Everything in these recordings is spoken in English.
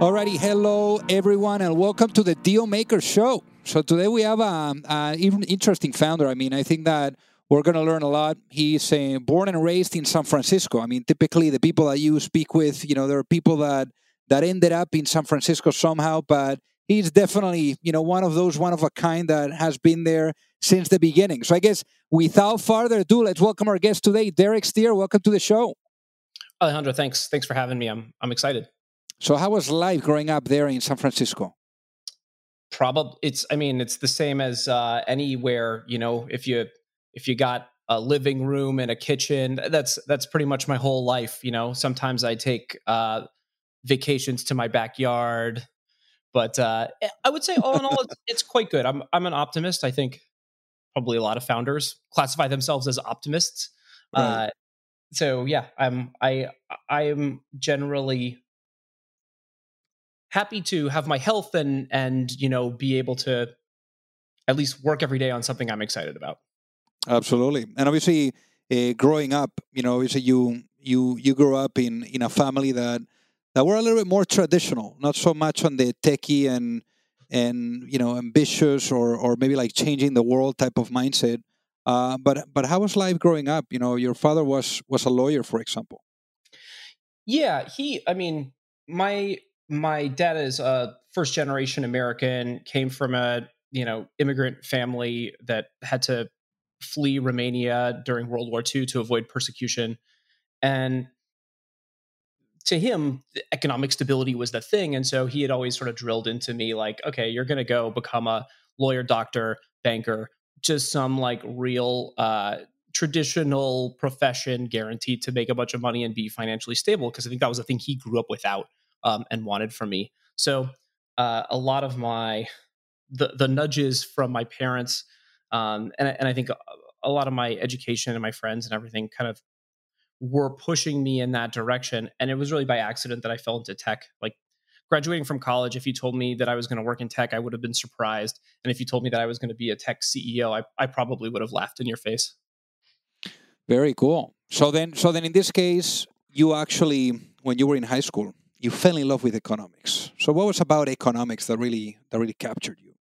Alrighty, hello everyone, and welcome to the Deal Maker Show. So today we have an interesting founder. I mean, I think that we're going to learn a lot. He's uh, born and raised in San Francisco. I mean, typically the people that you speak with, you know, there are people that that ended up in San Francisco somehow, but he's definitely, you know, one of those one of a kind that has been there since the beginning. So I guess without further ado, let's welcome our guest today, Derek Steer. Welcome to the show. Alejandro, thanks. Thanks for having me. I'm I'm excited. So how was life growing up there in San Francisco? Probably it's I mean it's the same as uh, anywhere, you know, if you if you got a living room and a kitchen, that's that's pretty much my whole life, you know. Sometimes I take uh, vacations to my backyard, but uh, eh, I would say all in all it's, it's quite good. I'm I'm an optimist. I think probably a lot of founders classify themselves as optimists. Right. Uh, so yeah, I'm I I am generally happy to have my health and and you know be able to at least work every day on something I'm excited about. Absolutely, and obviously, uh, growing up, you know, obviously you you you grew up in in a family that that were a little bit more traditional, not so much on the techie and and you know ambitious or or maybe like changing the world type of mindset. Uh, but but how was life growing up? You know, your father was was a lawyer, for example. Yeah, he. I mean, my my dad is a first generation American, came from a you know immigrant family that had to flee Romania during World War II to avoid persecution, and to him, economic stability was the thing, and so he had always sort of drilled into me like, okay, you're going to go become a lawyer, doctor, banker, just some like real. Uh, traditional profession guaranteed to make a bunch of money and be financially stable because i think that was the thing he grew up without um, and wanted from me. So uh, a lot of my the the nudges from my parents, um, and and I think a lot of my education and my friends and everything kind of were pushing me in that direction. And it was really by accident that I fell into tech. Like graduating from college, if you told me that I was going to work in tech, I would have been surprised. And if you told me that I was going to be a tech CEO, I, I probably would have laughed in your face. Very cool. So then, so then in this case, you actually, when you were in high school, you fell in love with economics. So what was about economics that really that really captured you?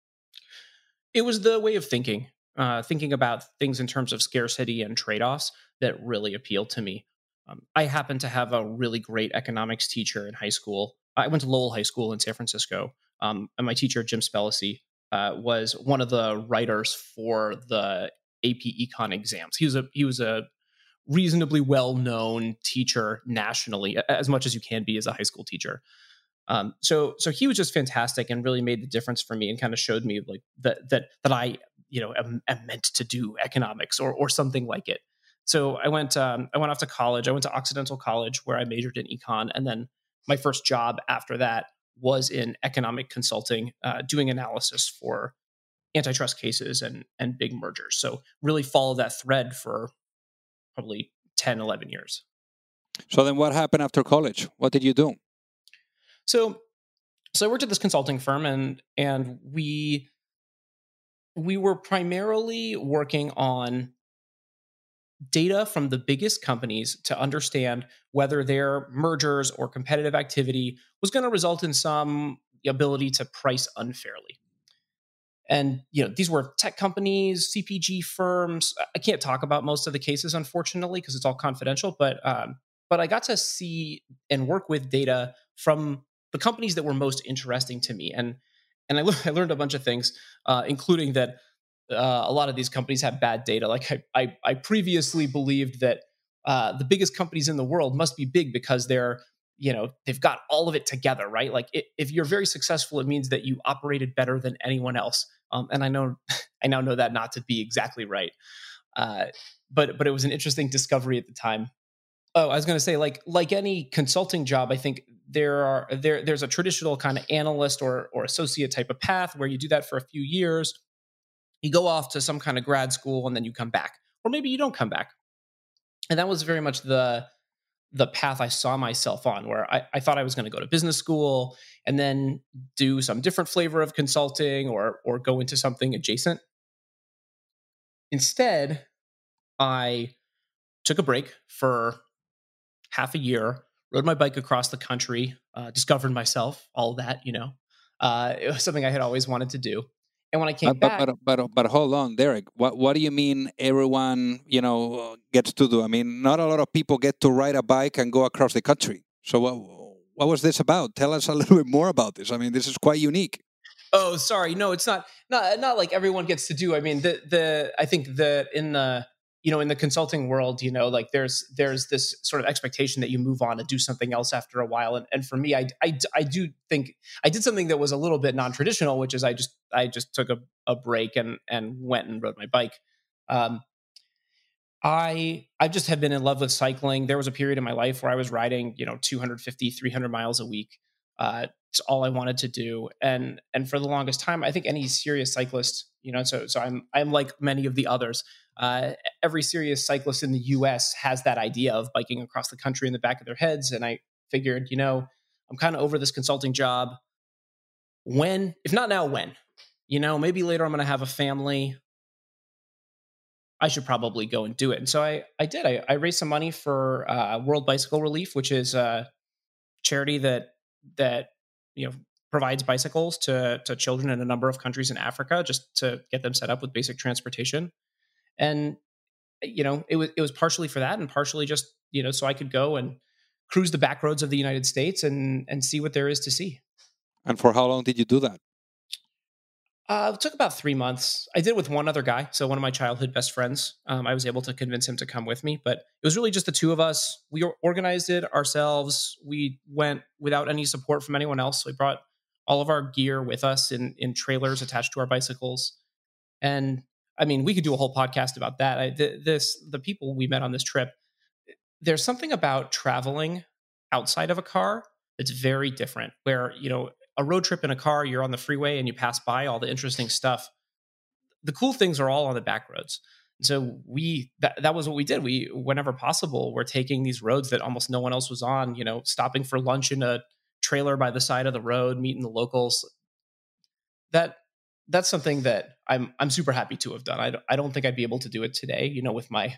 It was the way of thinking, uh, thinking about things in terms of scarcity and trade offs that really appealed to me. Um, I happened to have a really great economics teacher in high school. I went to Lowell High School in San Francisco, um, and my teacher Jim Spellacy uh, was one of the writers for the AP Econ exams. He was a he was a reasonably well known teacher nationally, as much as you can be as a high school teacher. Um, so so he was just fantastic and really made the difference for me and kind of showed me like that that that I you know am, am meant to do economics or or something like it. So I went um, I went off to college. I went to Occidental College where I majored in econ, and then my first job after that was in economic consulting, uh, doing analysis for antitrust cases and and big mergers. So really follow that thread for probably 10, 11 years. So then what happened after college? What did you do? So so I worked at this consulting firm and and we we were primarily working on data from the biggest companies to understand whether their mergers or competitive activity was going to result in some ability to price unfairly. And you know, these were tech companies, CPG firms. I can't talk about most of the cases, unfortunately, because it's all confidential. But um, but I got to see and work with data from the companies that were most interesting to me, and and I, le- I learned a bunch of things, uh, including that uh, a lot of these companies have bad data. Like I, I, I previously believed that uh, the biggest companies in the world must be big because they're you know they've got all of it together right like it, if you're very successful it means that you operated better than anyone else um, and i know i now know that not to be exactly right. Uh, but but it was an interesting discovery at the time. Oh i was going to say like like any consulting job i think there are there there's a traditional kind of analyst or or associate type of path where you do that for a few years. You go off to some kind of grad school and then you come back. Or maybe you don't come back. And that was very much the the path I saw myself on, where I, I thought I was going to go to business school and then do some different flavor of consulting or or go into something adjacent. Instead, I took a break for half a year, rode my bike across the country, uh, discovered myself, all that, you know. Uh, it was something I had always wanted to do. And when I uh, came but, back, but, but but hold on, Derek. What what do you mean? Everyone you know gets to do. I mean, not a lot of people get to ride a bike and go across the country. So what what was this about? Tell us a little bit more about this. I mean, this is quite unique. Oh, sorry. No, it's not. Not not like everyone gets to do. I mean, the the I think the in the you know in the consulting world you know like there's there's this sort of expectation that you move on and do something else after a while. And, and for me I, I i do think i did something that was a little bit non-traditional which is i just i just took a, a break and and went and rode my bike. Um i i just have been in love with cycling. There was a period in my life where i was riding you know 250 300 miles a week. Uh it's all i wanted to do. And and for the longest time i think any serious cyclist you know so so i'm i'm like many of the others. Uh, every serious cyclist in the US has that idea of biking across the country in the back of their heads. And I figured, you know, I'm kind of over this consulting job. When, if not now, when? You know, maybe later I'm going to have a family. I should probably go and do it. And so I, I did. I, I raised some money for uh, World Bicycle Relief, which is a charity that that you know provides bicycles to to children in a number of countries in Africa, just to get them set up with basic transportation and you know it was it was partially for that and partially just you know so I could go and cruise the back roads of the United States and and see what there is to see. And for how long did you do that? Uh, it took about three months. I did it with one other guy, so one of my childhood best friends. Um, I was able to convince him to come with me, but it was really just the two of us. We organized it ourselves. We went without any support from anyone else. We brought all of our gear with us in in trailers attached to our bicycles, and I mean, we could do a whole podcast about that. I, th- this the people we met on this trip. There's something about traveling outside of a car that's very different. Where you know a road trip in a car, you're on the freeway and you pass by all the interesting stuff. The cool things are all on the back roads. So we that that was what we did. We whenever possible, we're taking these roads that almost no one else was on. You know, stopping for lunch in a trailer by the side of the road, meeting the locals. That that's something that I'm I'm super happy to have done. I don't, I don't think I'd be able to do it today, you know, with my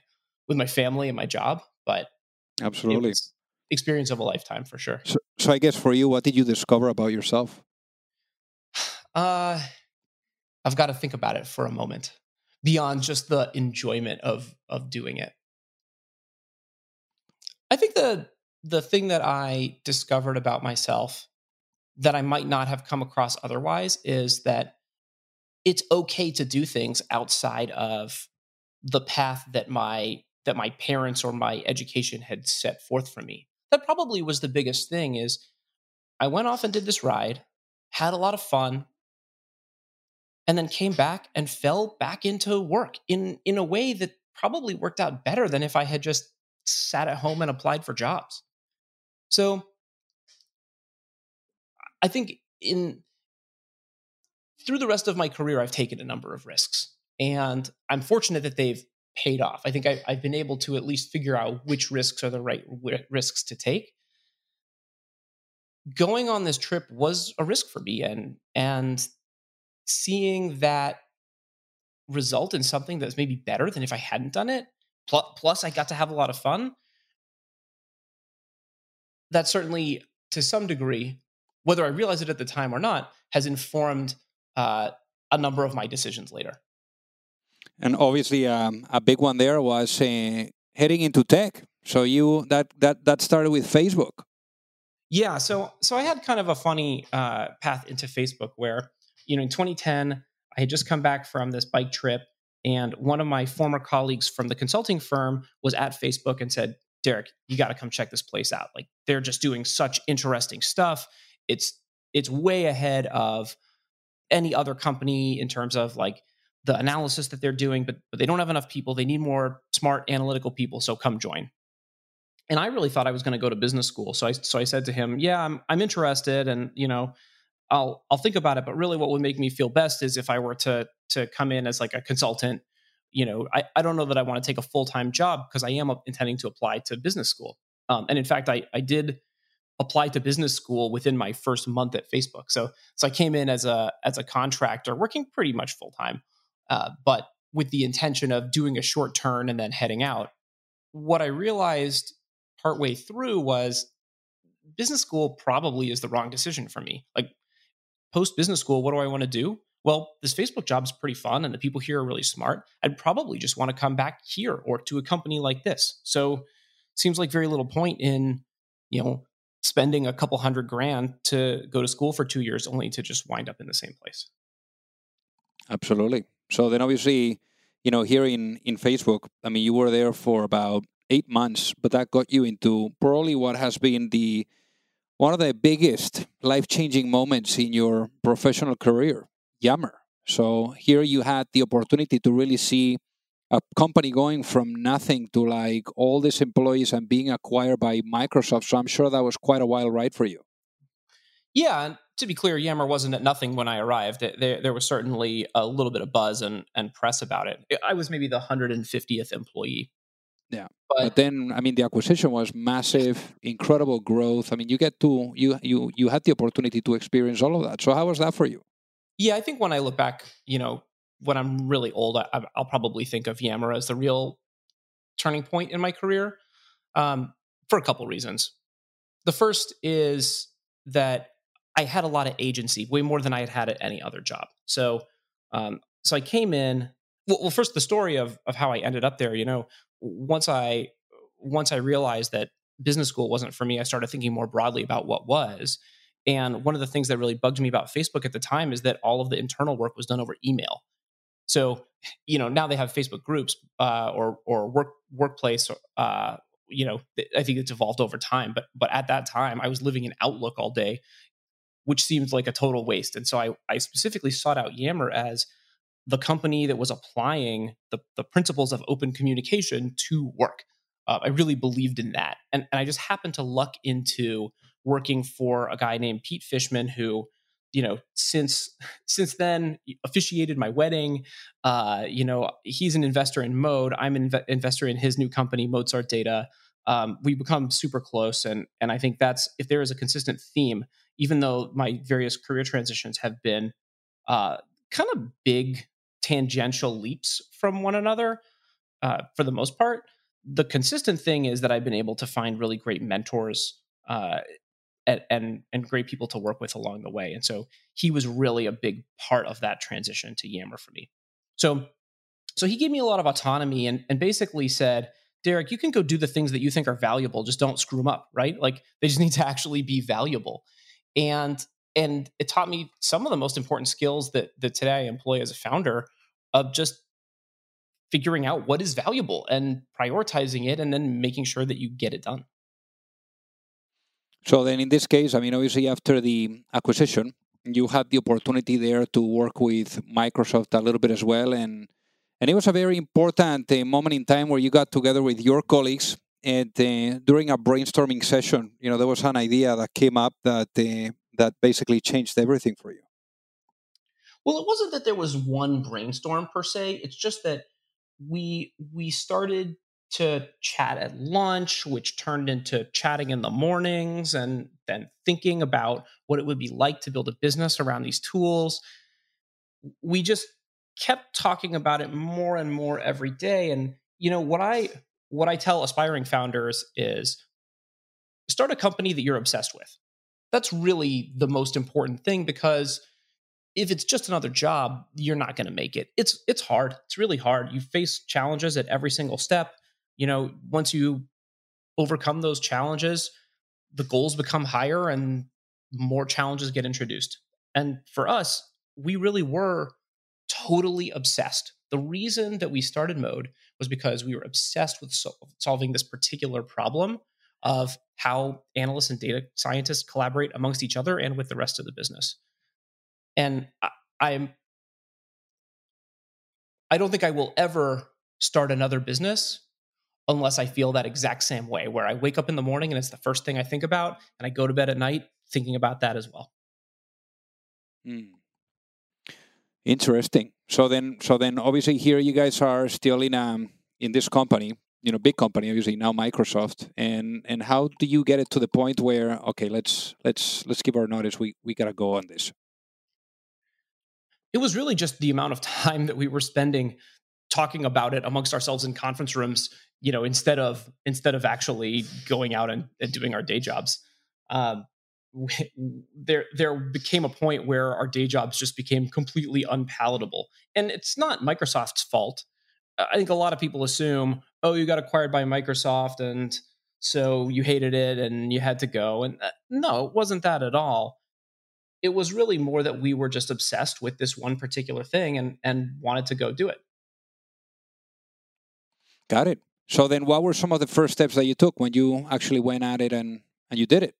with my family and my job, but absolutely experience of a lifetime for sure. So, so I guess for you, what did you discover about yourself? Uh, I've got to think about it for a moment beyond just the enjoyment of of doing it. I think the the thing that I discovered about myself that I might not have come across otherwise is that it's okay to do things outside of the path that my that my parents or my education had set forth for me. That probably was the biggest thing is I went off and did this ride, had a lot of fun, and then came back and fell back into work in in a way that probably worked out better than if I had just sat at home and applied for jobs. So I think in through the rest of my career, I've taken a number of risks. And I'm fortunate that they've paid off. I think I, have been able to at least figure out which risks are the right risks to take. Going on this trip was a risk for me, and and seeing that result in something that's maybe better than if I hadn't done it plus I got to have a lot of fun. That certainly, to some degree, whether I realized it at the time or not, has informed uh, a number of my decisions later. And obviously, um, a big one there was uh, heading into tech. So you that that that started with Facebook. Yeah. So so I had kind of a funny uh, path into Facebook where you know in 2010 I had just come back from this bike trip, and one of my former colleagues from the consulting firm was at Facebook and said, "Derek, you got to come check this place out. Like they're just doing such interesting stuff. It's it's way ahead of any other company in terms of like the analysis that they're doing, but, but they don't have enough people. They need more smart analytical people. So come join. And I really thought I was going to go to business school. So I so I said to him, "Yeah, I'm I'm interested, and you know, I'll I'll think about it. But really, what would make me feel best is if I were to to come in as like a consultant. You know, I, I don't know that I want to take a full time job because I am intending to apply to business school. Um, and in fact, I I did apply to business school within my first month at Facebook. So so I came in as a as a contractor, working pretty much full time, uh, but with the intention of doing a short turn and then heading out. What I realized partway through was business school probably is the wrong decision for me. Like post business school, what do I want to do? Well, this Facebook job is pretty fun and the people here are really smart. I'd probably just want to come back here or to a company like this. So seems like very little point in, you know, spending a couple hundred grand to go to school for two years only to just wind up in the same place. Absolutely. So then obviously, you know, here in, in Facebook, I mean, you were there for about eight months, but that got you into probably what has been the one of the biggest life-changing moments in your professional career, Yammer. So here you had the opportunity to really see a company going from nothing to like all these employees and being acquired by Microsoft. So I'm sure that was quite a wild ride for you. Yeah, and to be clear, Yammer wasn't at nothing when I arrived. There, there was certainly a little bit of buzz and, and press about it. I was maybe the 150th employee. Yeah, but, but then I mean the acquisition was massive, incredible growth. I mean you get to you you you had the opportunity to experience all of that. So how was that for you? Yeah, I think when I look back, you know, when I'm really old, I, will probably think of Yammer as the real turning point in my career um, for a couple reasons. The first is that I had a lot of agency, way more than I had had at any other job. So, um, so I came in. Well, well, first the story of of how I ended up there. You know, once I once I realized that business school wasn't for me, I started thinking more broadly about what was. And one of the things that really bugged me about Facebook at the time is that all of the internal work was done over email. So, you know, now they have Facebook groups uh, or or work workplace. Uh, you know, I think it's evolved over time. But but at that time, I was living in Outlook all day, which seemed like a total waste. And so I I specifically sought out Yammer as the company that was applying the, the principles of open communication to work. Uh, I really believed in that. And, and I just happened to luck into working for a guy named Pete Fishman who you know since since then officiated my wedding uh you know he's an investor in mode i'm an inv- investor in his new company mozart data um, we become super close and and i think that's if there is a consistent theme even though my various career transitions have been uh kind of big tangential leaps from one another uh, for the most part. The consistent thing is that I've been able to find really great mentors uh, and, and, great people to work with along the way. And so he was really a big part of that transition to Yammer for me. So so he gave me a lot of autonomy and, and basically said, Derek, you can go do the things that you think are valuable, just don't screw them up, right? Like they just need to actually be valuable. And and it taught me some of the most important skills that that today I employ as a founder of just figuring out what is valuable and prioritizing it and then making sure that you get it done. So then in this case, I mean obviously after the acquisition, you had the opportunity there to work with Microsoft a little bit as well and and it was a very important uh, moment in time where you got together with your colleagues and uh, during a brainstorming session, you know, there was an idea that came up that uh, that basically changed everything for you. Well, it wasn't that there was one brainstorm per se. It's just that we we started to chat at lunch, which turned into chatting in the mornings and then thinking about what it would be like to build a business around these tools. We just kept talking about it more and more every day. And you know what I what I tell aspiring founders is start a company that you're obsessed with. That's really the most important thing because if it's just another job, you're not going to make it. It's it's hard. It's really hard. You face challenges at every single step. You know, once you overcome those challenges, the goals become higher and more challenges get introduced. And for us, we really were totally obsessed. The reason that we started Mode was because we were obsessed with so- solving this particular problem of how analysts and data scientists collaborate amongst each other and with the rest of the business. And I, I'm I don't think I will ever start another business unless I feel that exact same way, where I wake up in the morning and it's the first thing I think about, and I go to bed at night thinking about that as well. Mm. Interesting. So then, so then, obviously, here you guys are still in um in this company, you know, big company, obviously now Microsoft. And and how do you get it to the point where okay, let's let's let's give our notice. We we gotta go on this. It was really just the amount of time that we were spending talking about it amongst ourselves in conference rooms you know instead of instead of actually going out and, and doing our day jobs. Um, there there became a point where our day jobs just became completely unpalatable. And it's not microsoft's fault. I think a lot of people assume oh you got acquired by microsoft and so you hated it and you had to go. And uh, no it wasn't that at all. It was really more that we were just obsessed with this one particular thing and and wanted to go do it got it so then, what were some of the first steps that you took when you actually went at it and and you did it?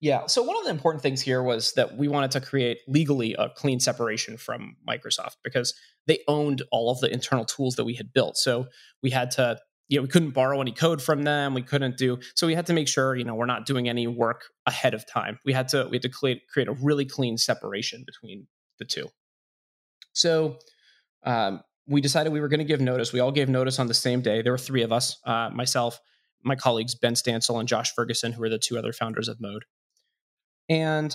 Yeah. So one of the important things here was that we wanted to create legally a clean separation from Microsoft because they owned all of the internal tools that we had built. So we had to, you know, we couldn't borrow any code from them. We couldn't do so. We had to make sure, you know, we're not doing any work ahead of time. We had to we had to create create a really clean separation between the two. So um, we decided we were going to give notice. We all gave notice on the same day. There were three of us uh, myself, my colleagues, Benn Stancil and Josh Ferguson, who are the two other founders of Mode. And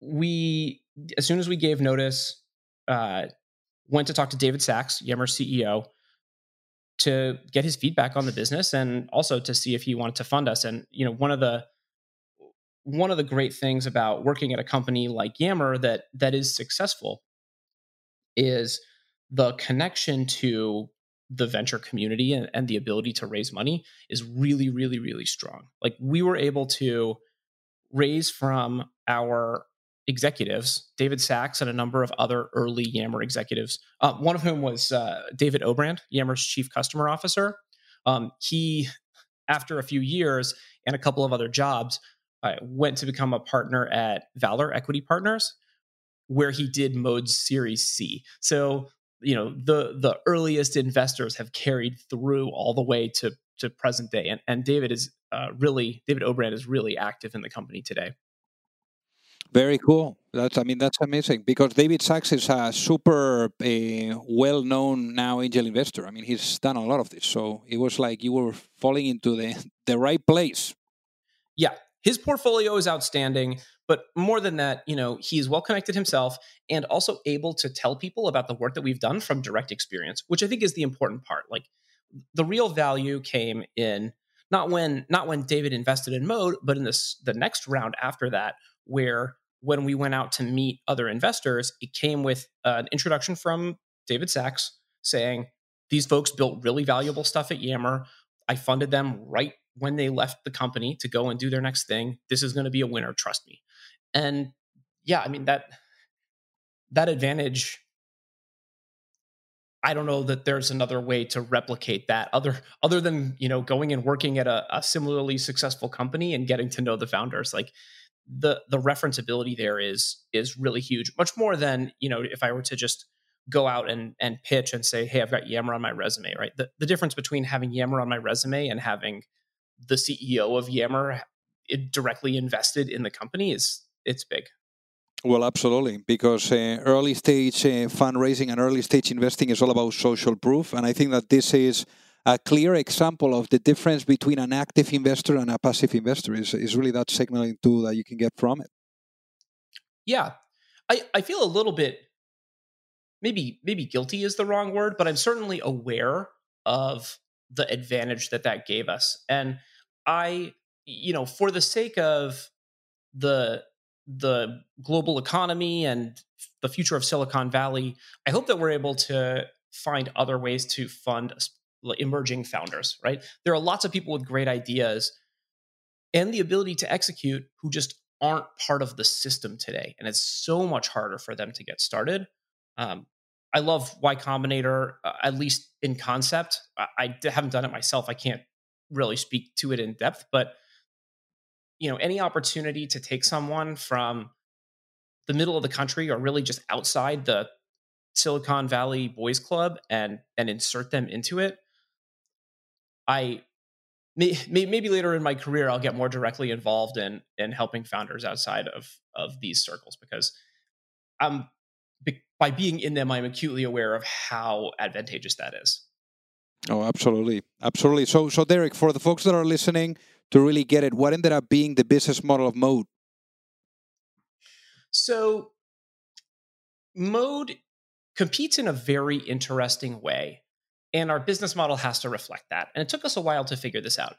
we, as soon as we gave notice, uh, went to talk to David Sacks, Yammer CEO, to get his feedback on the business and also to see if he wanted to fund us. And you know, one of the one of the great things about working at a company like Yammer that that is successful is the connection to the venture community and, and, the ability to raise money is really, really, really strong. Like we were able to raise from our executives, David Sacks and a number of other early Yammer executives. Uh, one of whom was uh, David Obrand, Yammer's chief customer officer. Um, he, after a few years and a couple of other jobs, uh, went to become a partner at Valor Equity Partners, where he did Mode's Series C. So you know the the earliest investors have carried through all the way to to present day. And and david is uh, really david obrand is really active in the company today. Very cool. That's i mean that's amazing because david sacks is a super uh, well-known now angel investor. I mean he's done a lot of this. So it was like you were falling into the the right place. Yeah. His portfolio is outstanding but more than that, you know, he's well connected himself and also able to tell people about the work that we've done from direct experience, which I think is the important part. Like the real value came in not when not when David invested in Mode, but in this the next round after that, where when we went out to meet other investors, it came with an introduction from David Sacks saying, These folks built really valuable stuff at Yammer. I funded them right when they left the company to go and do their next thing. This is going to be a winner, trust me. And yeah, I mean that that advantage I don't know that there's another way to replicate that other other than, you know, going and working at a, a similarly successful company and getting to know the founders. Like the the referenceability there is is really huge. Much more than, you know, if I were to just go out and and pitch and say, "Hey, I've got Yammer on my resume." Right. The the difference between having Yammer on my resume and having the CEO of Yammer eh, directly invested in the company is it's big. Well, absolutely, because uh, early stage uh, fundraising and early stage investing is all about social proof, and I think that this is a clear example of the difference between an active investor and a passive investor. Is is really that signaling tool that you can get from it. Yeah, I I feel a little bit maybe maybe guilty is the wrong word, but I'm certainly aware of the advantage that that gave us. And I, you know, for the sake of the the global economy and the future of Silicon Valley, I hope that we're able to find other ways to fund emerging founders, right? There are lots of people with great ideas and the ability to execute who just aren't part of the system today. And it's so much harder for them to get started. Um, I love Y Combinator, uh, at least in concept. I, I haven't done it myself. I can't really speak to it in depth, but you know, any opportunity to take someone from the middle of the country or really just outside the Silicon Valley Boys Club and and insert them into it, I may, maybe later in my career I'll get more directly involved in in helping founders outside of of these circles because I'm by being in them, I'm acutely aware of how advantageous that is. Oh, absolutely, absolutely. So, so Derek, for the folks that are listening to really get it, what ended up being the business model of Mode? So, Mode competes in a very interesting way, and our business model has to reflect that. And it took us a while to figure this out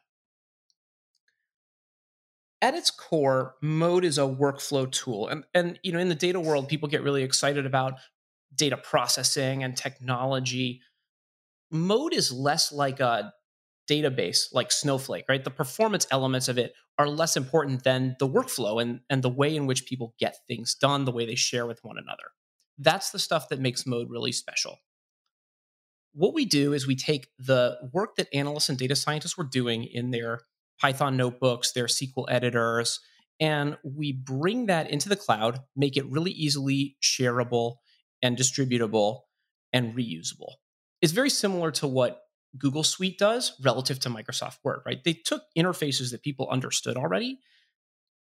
at its core, Mode is a workflow tool. And, and you know, in the data world, people get really excited about data processing and technology. Mode is less like a database like Snowflake, right? The performance elements of it are less important than the workflow and, and the way in which people get things done, the way they share with one another. That's the stuff that makes Mode really special. What we do is we take the work that analysts and data scientists were doing in their Python notebooks, their SQL editors, and we bring that into the cloud, make it really easily shareable and distributable and reusable. It's very similar to what Google Suite does relative to Microsoft Word, right? They took interfaces that people understood already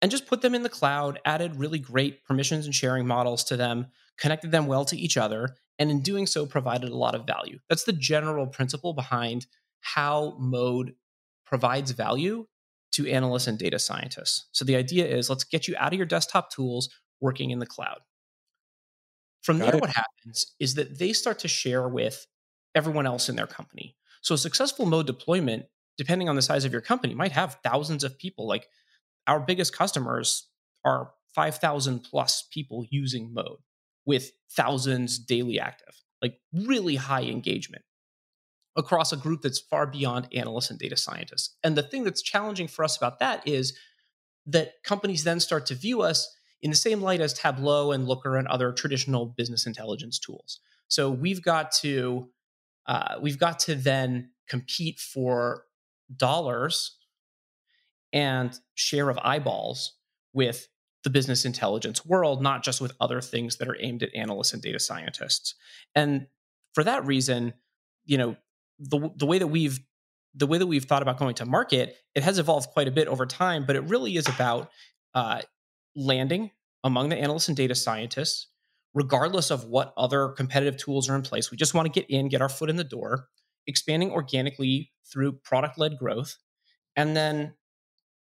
and just put them in the cloud, added really great permissions and sharing models to them, connected them well to each other, and in doing so provided a lot of value. That's the general principle behind how Mode provides value to analysts and data scientists. So the idea is let's get you out of your desktop tools working in the cloud. From Got there, it. what happens is that they start to share with everyone else in their company. So a successful mode deployment, depending on the size of your company, might have thousands of people. Like our biggest customers are 5,000 plus people using mode with thousands daily active, like really high engagement across a group that's far beyond analysts and data scientists. And the thing that's challenging for us about that is that companies then start to view us in the same light as Tableau and Looker and other traditional business intelligence tools. So we've got to uh, we've got to then compete for dollars and share of eyeballs with the business intelligence world, not just with other things that are aimed at analysts and data scientists. And for that reason, you know, the the way that we've the way that we've thought about going to market, it has evolved quite a bit over time, but it really is about uh, landing among the analysts and data scientists, regardless of what other competitive tools are in place. We just want to get in, get our foot in the door, expanding organically through product led growth, and then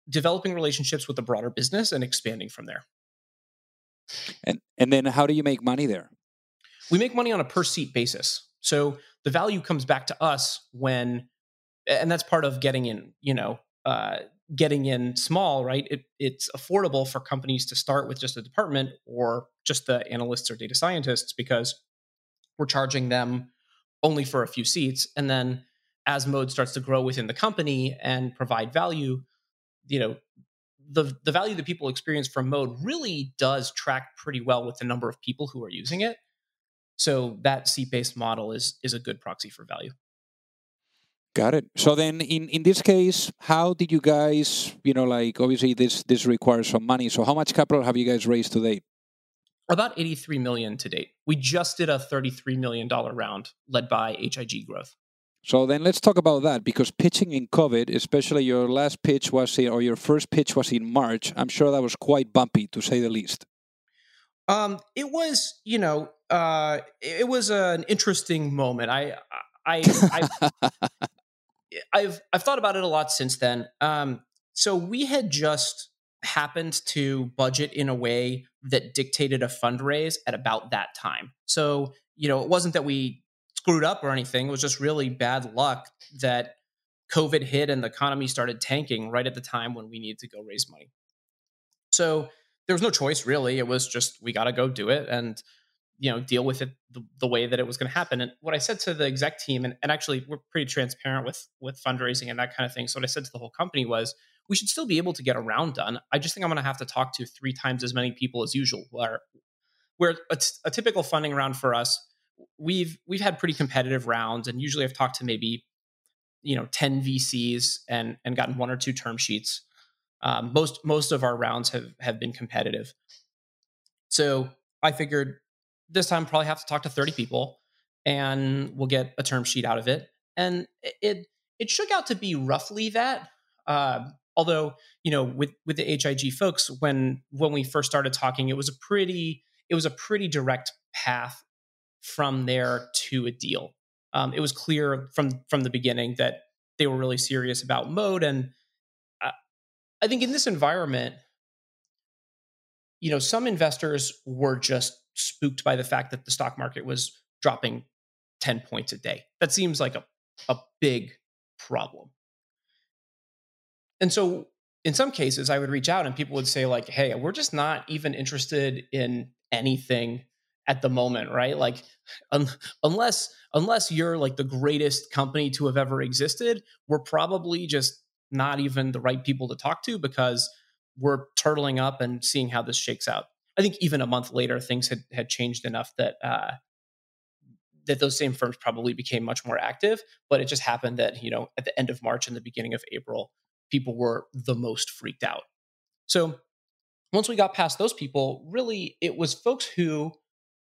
developing relationships with the broader business and expanding from there. And and then how do you make money there? We make money on a per seat basis. So the value comes back to us when, and that's part of getting in, you know, uh, getting in small, right? It, it's affordable for companies to start with just a department or just the analysts or data scientists because we're charging them only for a few seats. And then as mode starts to grow within the company and provide value, you know, the the value that people experience from mode really does track pretty well with the number of people who are using it. So that seat-based model is is a good proxy for value. Got it. So then in, in this case, how did you guys, you know, like obviously this this requires some money. So how much capital have you guys raised to date? About 83 million to date. We just did a 33 million dollar round led by HIG Growth. So then let's talk about that because pitching in COVID, especially your last pitch was in, or your first pitch was in March. I'm sure that was quite bumpy to say the least. Um, it was, you know, uh, it was an interesting moment. I, I, I've, I've, I've thought about it a lot since then. Um, so we had just happened to budget in a way that dictated a fundraise at about that time. So, you know, it wasn't that we screwed up or anything. It was just really bad luck that COVID hit and the economy started tanking right at the time when we needed to go raise money. So there was no choice really. It was just we got to go do it and you know deal with it the, the way that it was going to happen. And what I said to the exec team, and, and actually we're pretty transparent with with fundraising and that kind of thing. So what I said to the whole company was we should still be able to get a round done. I just think I'm going to have to talk to three times as many people as usual. Where where a, t- a typical funding round for us, we've we've had pretty competitive rounds, and usually I've talked to maybe you know 10 VCs and and gotten one or two term sheets. Um, most most of our rounds have have been competitive. So I figured this time probably have to talk to 30 people, and we'll get a term sheet out of it. And it it shook out to be roughly that. Uh, although you know with with the HIG folks, when when we first started talking, it was a pretty it was a pretty direct path from there to a deal. Um, it was clear from from the beginning that they were really serious about mode, and I, I think in this environment, you know, some investors were just spooked by the fact that the stock market was dropping ten points a day. That seems like a a big problem. And so in some cases I would reach out and people would say like, "Hey, we're just not even interested in anything at the moment, right? Like un- unless unless you're like the greatest company to have ever existed, we're probably just not even the right people to talk to because we're turtling up and seeing how this shakes out. I think even a month later, things had had changed enough that uh, that those same firms probably became much more active. But it just happened that you know at the end of March and the beginning of April, people were the most freaked out. So once we got past those people, really it was folks who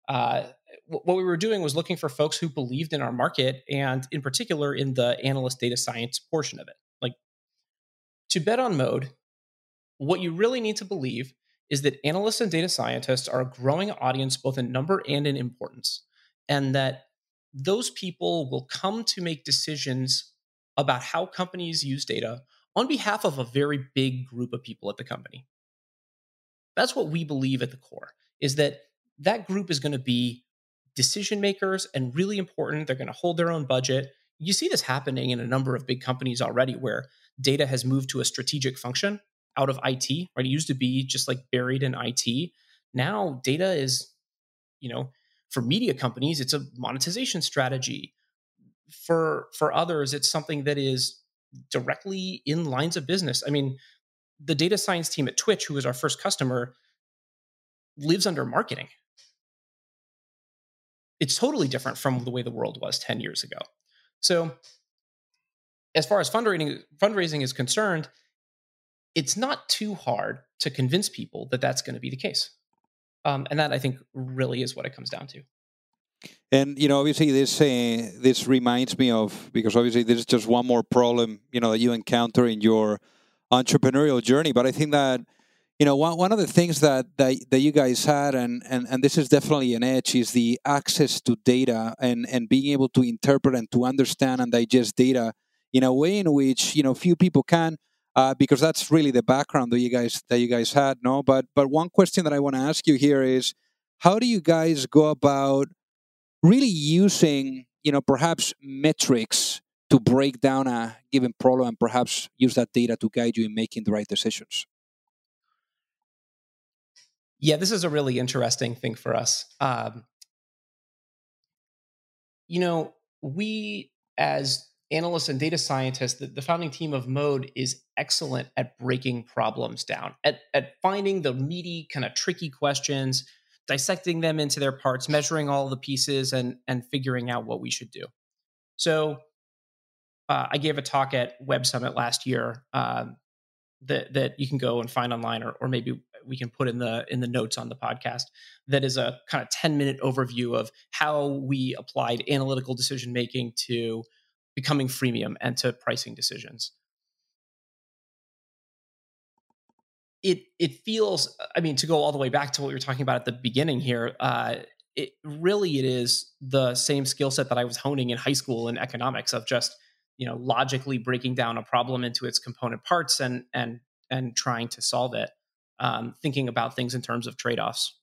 uh, what we were doing was looking for folks who believed in our market and in particular in the analyst data science portion of it. Like to bet on mode, what you really need to believe is that analysts and data scientists are a growing audience both in number and in importance, and that those people will come to make decisions about how companies use data on behalf of a very big group of people at the company. That's what we believe at the core is that that group is going to be decision makers and really important. They're going to hold their own budget. You see this happening in a number of big companies already where data has moved to a strategic function out of IT, right? It used to be just like buried in IT. Now data is, you know, for media companies, it's a monetization strategy. For for others, it's something that is directly in lines of business. I mean, the data science team at Twitch, who was our first customer, lives under marketing. It's totally different from the way the world was 10 years ago. So, as far as fundraising, fundraising is concerned, it's not too hard to convince people that that's going to be the case. Um, and that I think really is what it comes down to. And you know, obviously, this uh, this reminds me of because obviously this is just one more problem you know that you encounter in your entrepreneurial journey. But I think that you know one, one of the things that, that that you guys had and, and and this is definitely an edge is the access to data and and being able to interpret and to understand and digest data in a way in which you know few people can uh, because that's really the background that you guys that you guys had no but but one question that i want to ask you here is how do you guys go about really using you know perhaps metrics to break down a given problem and perhaps use that data to guide you in making the right decisions? Yeah, this is a really interesting thing for us. Um, you know, we as analysts and data scientists, the, the, founding team of Mode is excellent at breaking problems down, at, at finding the meaty, kind of tricky questions, dissecting them into their parts, measuring all the pieces, and and figuring out what we should do. So uh, I gave a talk at Web Summit last year uh, that that you can go and find online, or, or maybe we can put in the in the notes on the podcast. That is a kind of ten minute overview of how we applied analytical decision making to becoming freemium and to pricing decisions. It it feels, I mean, to go all the way back to what we were talking about at the beginning here. Uh, it really it is the same skill set that I was honing in high school in economics of just you know logically breaking down a problem into its component parts and and and trying to solve it um, thinking about things in terms of trade-offs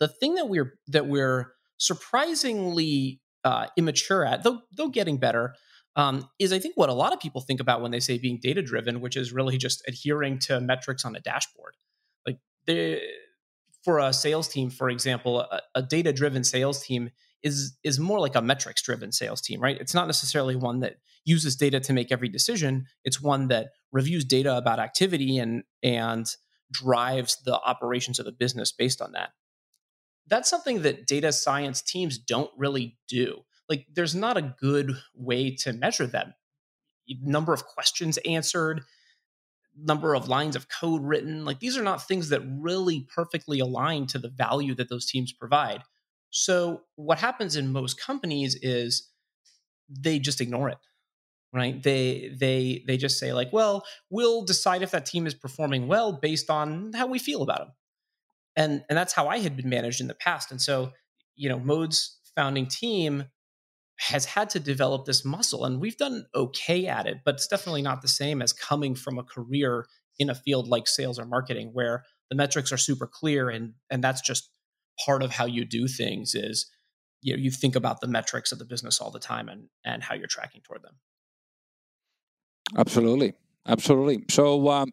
the thing that we're that we're surprisingly uh, immature at, though though getting better, um, is I think what a lot of people think about when they say being data driven, which is really just adhering to metrics on a dashboard. Like the for a sales team, for example, a, a data driven sales team is is more like a metrics driven sales team, right? It's not necessarily one that uses data to make every decision. It's one that reviews data about activity and and drives the operations of the business based on that. That's something that data science teams don't really do. Like there's not a good way to measure that. Number of questions answered, number of lines of code written. Like these are not things that really perfectly align to the value that those teams provide. So what happens in most companies is they just ignore it. Right? They they they just say like, well, we'll decide if that team is performing well based on how we feel about them. And and that's how I had been managed in the past. And so, you know, Mode's founding team has had to develop this muscle and we've done okay at it, but it's definitely not the same as coming from a career in a field like sales or marketing where the metrics are super clear and and that's just part of how you do things is you know you think about the metrics of the business all the time and and how you're tracking toward them absolutely absolutely so um,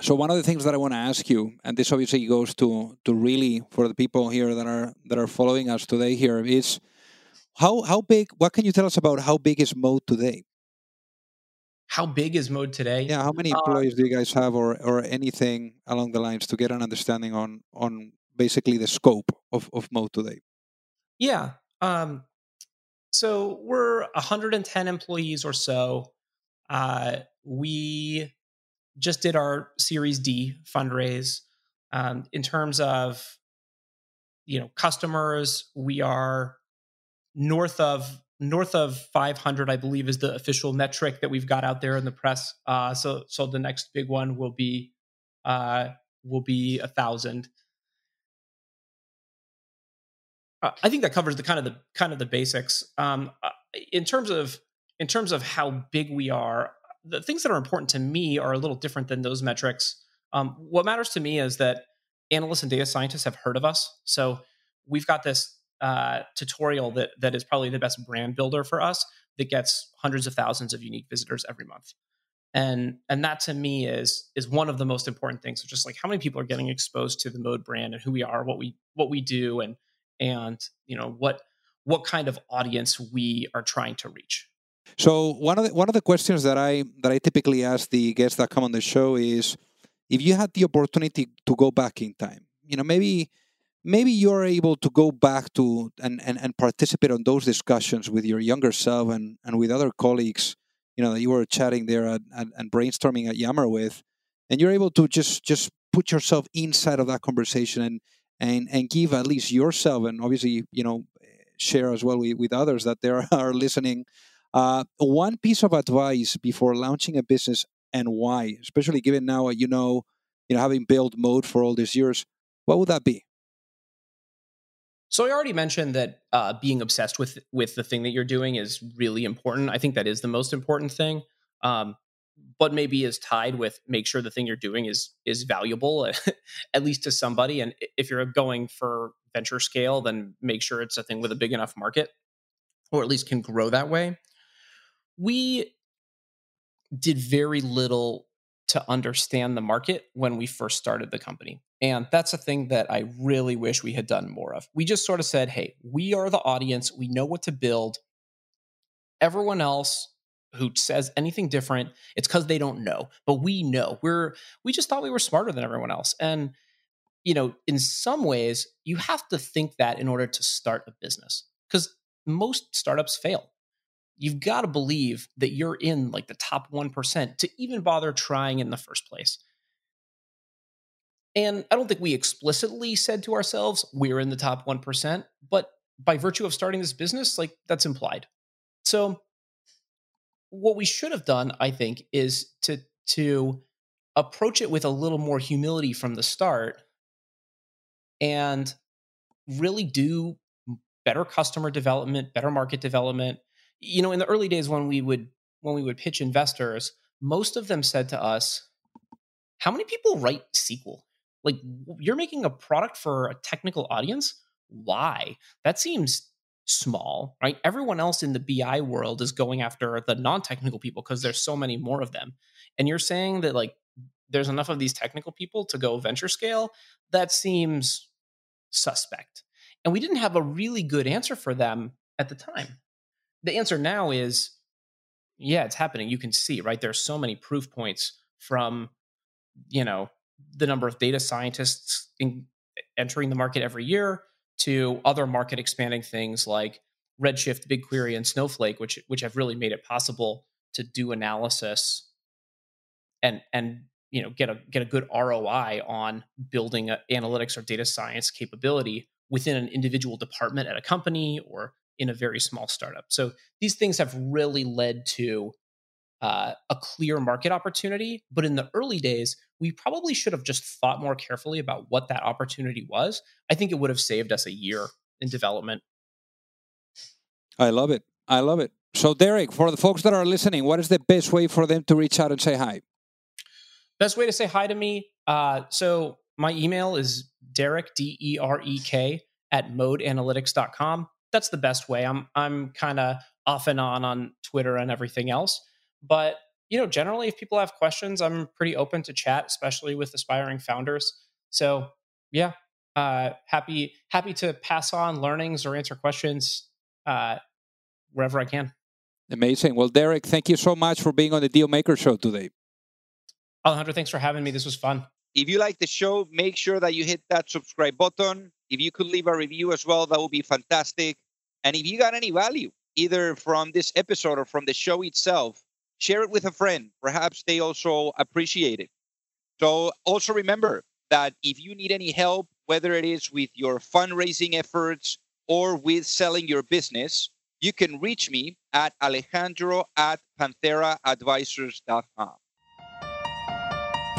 so one of the things that i want to ask you and this obviously goes to to really for the people here that are that are following us today here is how how big what can you tell us about how big is mode today how big is mode today yeah how many uh, employees uh, do you guys have or or anything along the lines to get an understanding on on basically the scope of, of Mode today? Yeah. Um, so we're 110 employees or so. Uh, we just did our Series D fundraise. Um, in terms of you know customers, we are north of north of 500 i believe is the official metric that we've got out there in the press uh, so so the next big one will be uh, will be a thousand uh, I think that covers the kind of the kind of the basics. Um, uh, in terms of in terms of how big we are, the things that are important to me are a little different than those metrics. Um, what matters to me is that analysts and data scientists have heard of us. So we've got this uh, tutorial that that is probably the best brand builder for us that gets hundreds of thousands of unique visitors every month. And and that to me is is one of the most important things. So just like how many people are getting exposed to the mode brand and who we are, what we what we do, and and you know what what kind of audience we are trying to reach. So one of the, one of the questions that I that I typically ask the guests that come on the show is if you had the opportunity to go back in time, you know, maybe maybe you're able to go back to and, and, and participate on those discussions with your younger self and, and with other colleagues, you know, that you were chatting there at, and, and brainstorming at Yammer with, and you're able to just just put yourself inside of that conversation and and and give at least yourself and obviously you know share as well with, with others that there are listening uh, one piece of advice before launching a business and why especially given now you know you know having built mode for all these years what would that be so I already mentioned that uh, being obsessed with with the thing that you're doing is really important. I think that is the most important thing. Um, but maybe is tied with make sure the thing you're doing is is valuable at least to somebody and if you're going for venture scale then make sure it's a thing with a big enough market or at least can grow that way we did very little to understand the market when we first started the company and that's a thing that i really wish we had done more of we just sort of said hey we are the audience we know what to build everyone else who says anything different, it's because they don't know. But we know. We're we just thought we were smarter than everyone else. And you know, in some ways, you have to think that in order to start a business. Because most startups fail. You've got to believe that you're in like the top 1% to even bother trying in the first place. And I don't think we explicitly said to ourselves, we're in the top 1%, but by virtue of starting this business, like that's implied. So what we should have done, I think, is to to approach it with a little more humility from the start and really do better customer development, better market development. You know, in the early days when we would when we would pitch investors, most of them said to us, "How many people write SQL? Like you're making a product for a technical audience? Why? That seems small, right? Everyone else in the BI world is going after the non-technical people because there's so many more of them. And you're saying that like there's enough of these technical people to go venture scale? That seems suspect. And we didn't have a really good answer for them at the time. The answer now is yeah, it's happening. You can see, right? There's so many proof points from, you know, the number of data scientists in, entering the market every year to other market expanding things like Redshift, BigQuery, and Snowflake, which which have really made it possible to do analysis and and you know get a get a good ROI on building analytics or data science capability within an individual department at a company or in a very small startup. So these things have really led to uh, a clear market opportunity. But in the early days, we probably should have just thought more carefully about what that opportunity was. I think it would have saved us a year in development. I love it. I love it. So, Derek, for the folks that are listening, what is the best way for them to reach out and say hi? Best way to say hi to me. Uh, so, my email is Derek, D E R E K, at modeanalytics.com. That's the best way. I'm, I'm kind of off and on on Twitter and everything else. But you know, generally, if people have questions, I'm pretty open to chat, especially with aspiring founders. So yeah, uh, happy happy to pass on learnings or answer questions uh, wherever I can. Amazing. Well, Derek, thank you so much for being on the Deal Maker Show today. Alejandro, thanks for having me. This was fun. If you like the show, make sure that you hit that subscribe button. If you could leave a review as well, that would be fantastic. And if you got any value, either from this episode or from the show itself, share it with a friend. Perhaps they also appreciate it. So also remember that if you need any help, whether it is with your fundraising efforts or with selling your business, you can reach me at alejandro at pantheraadvisors.com.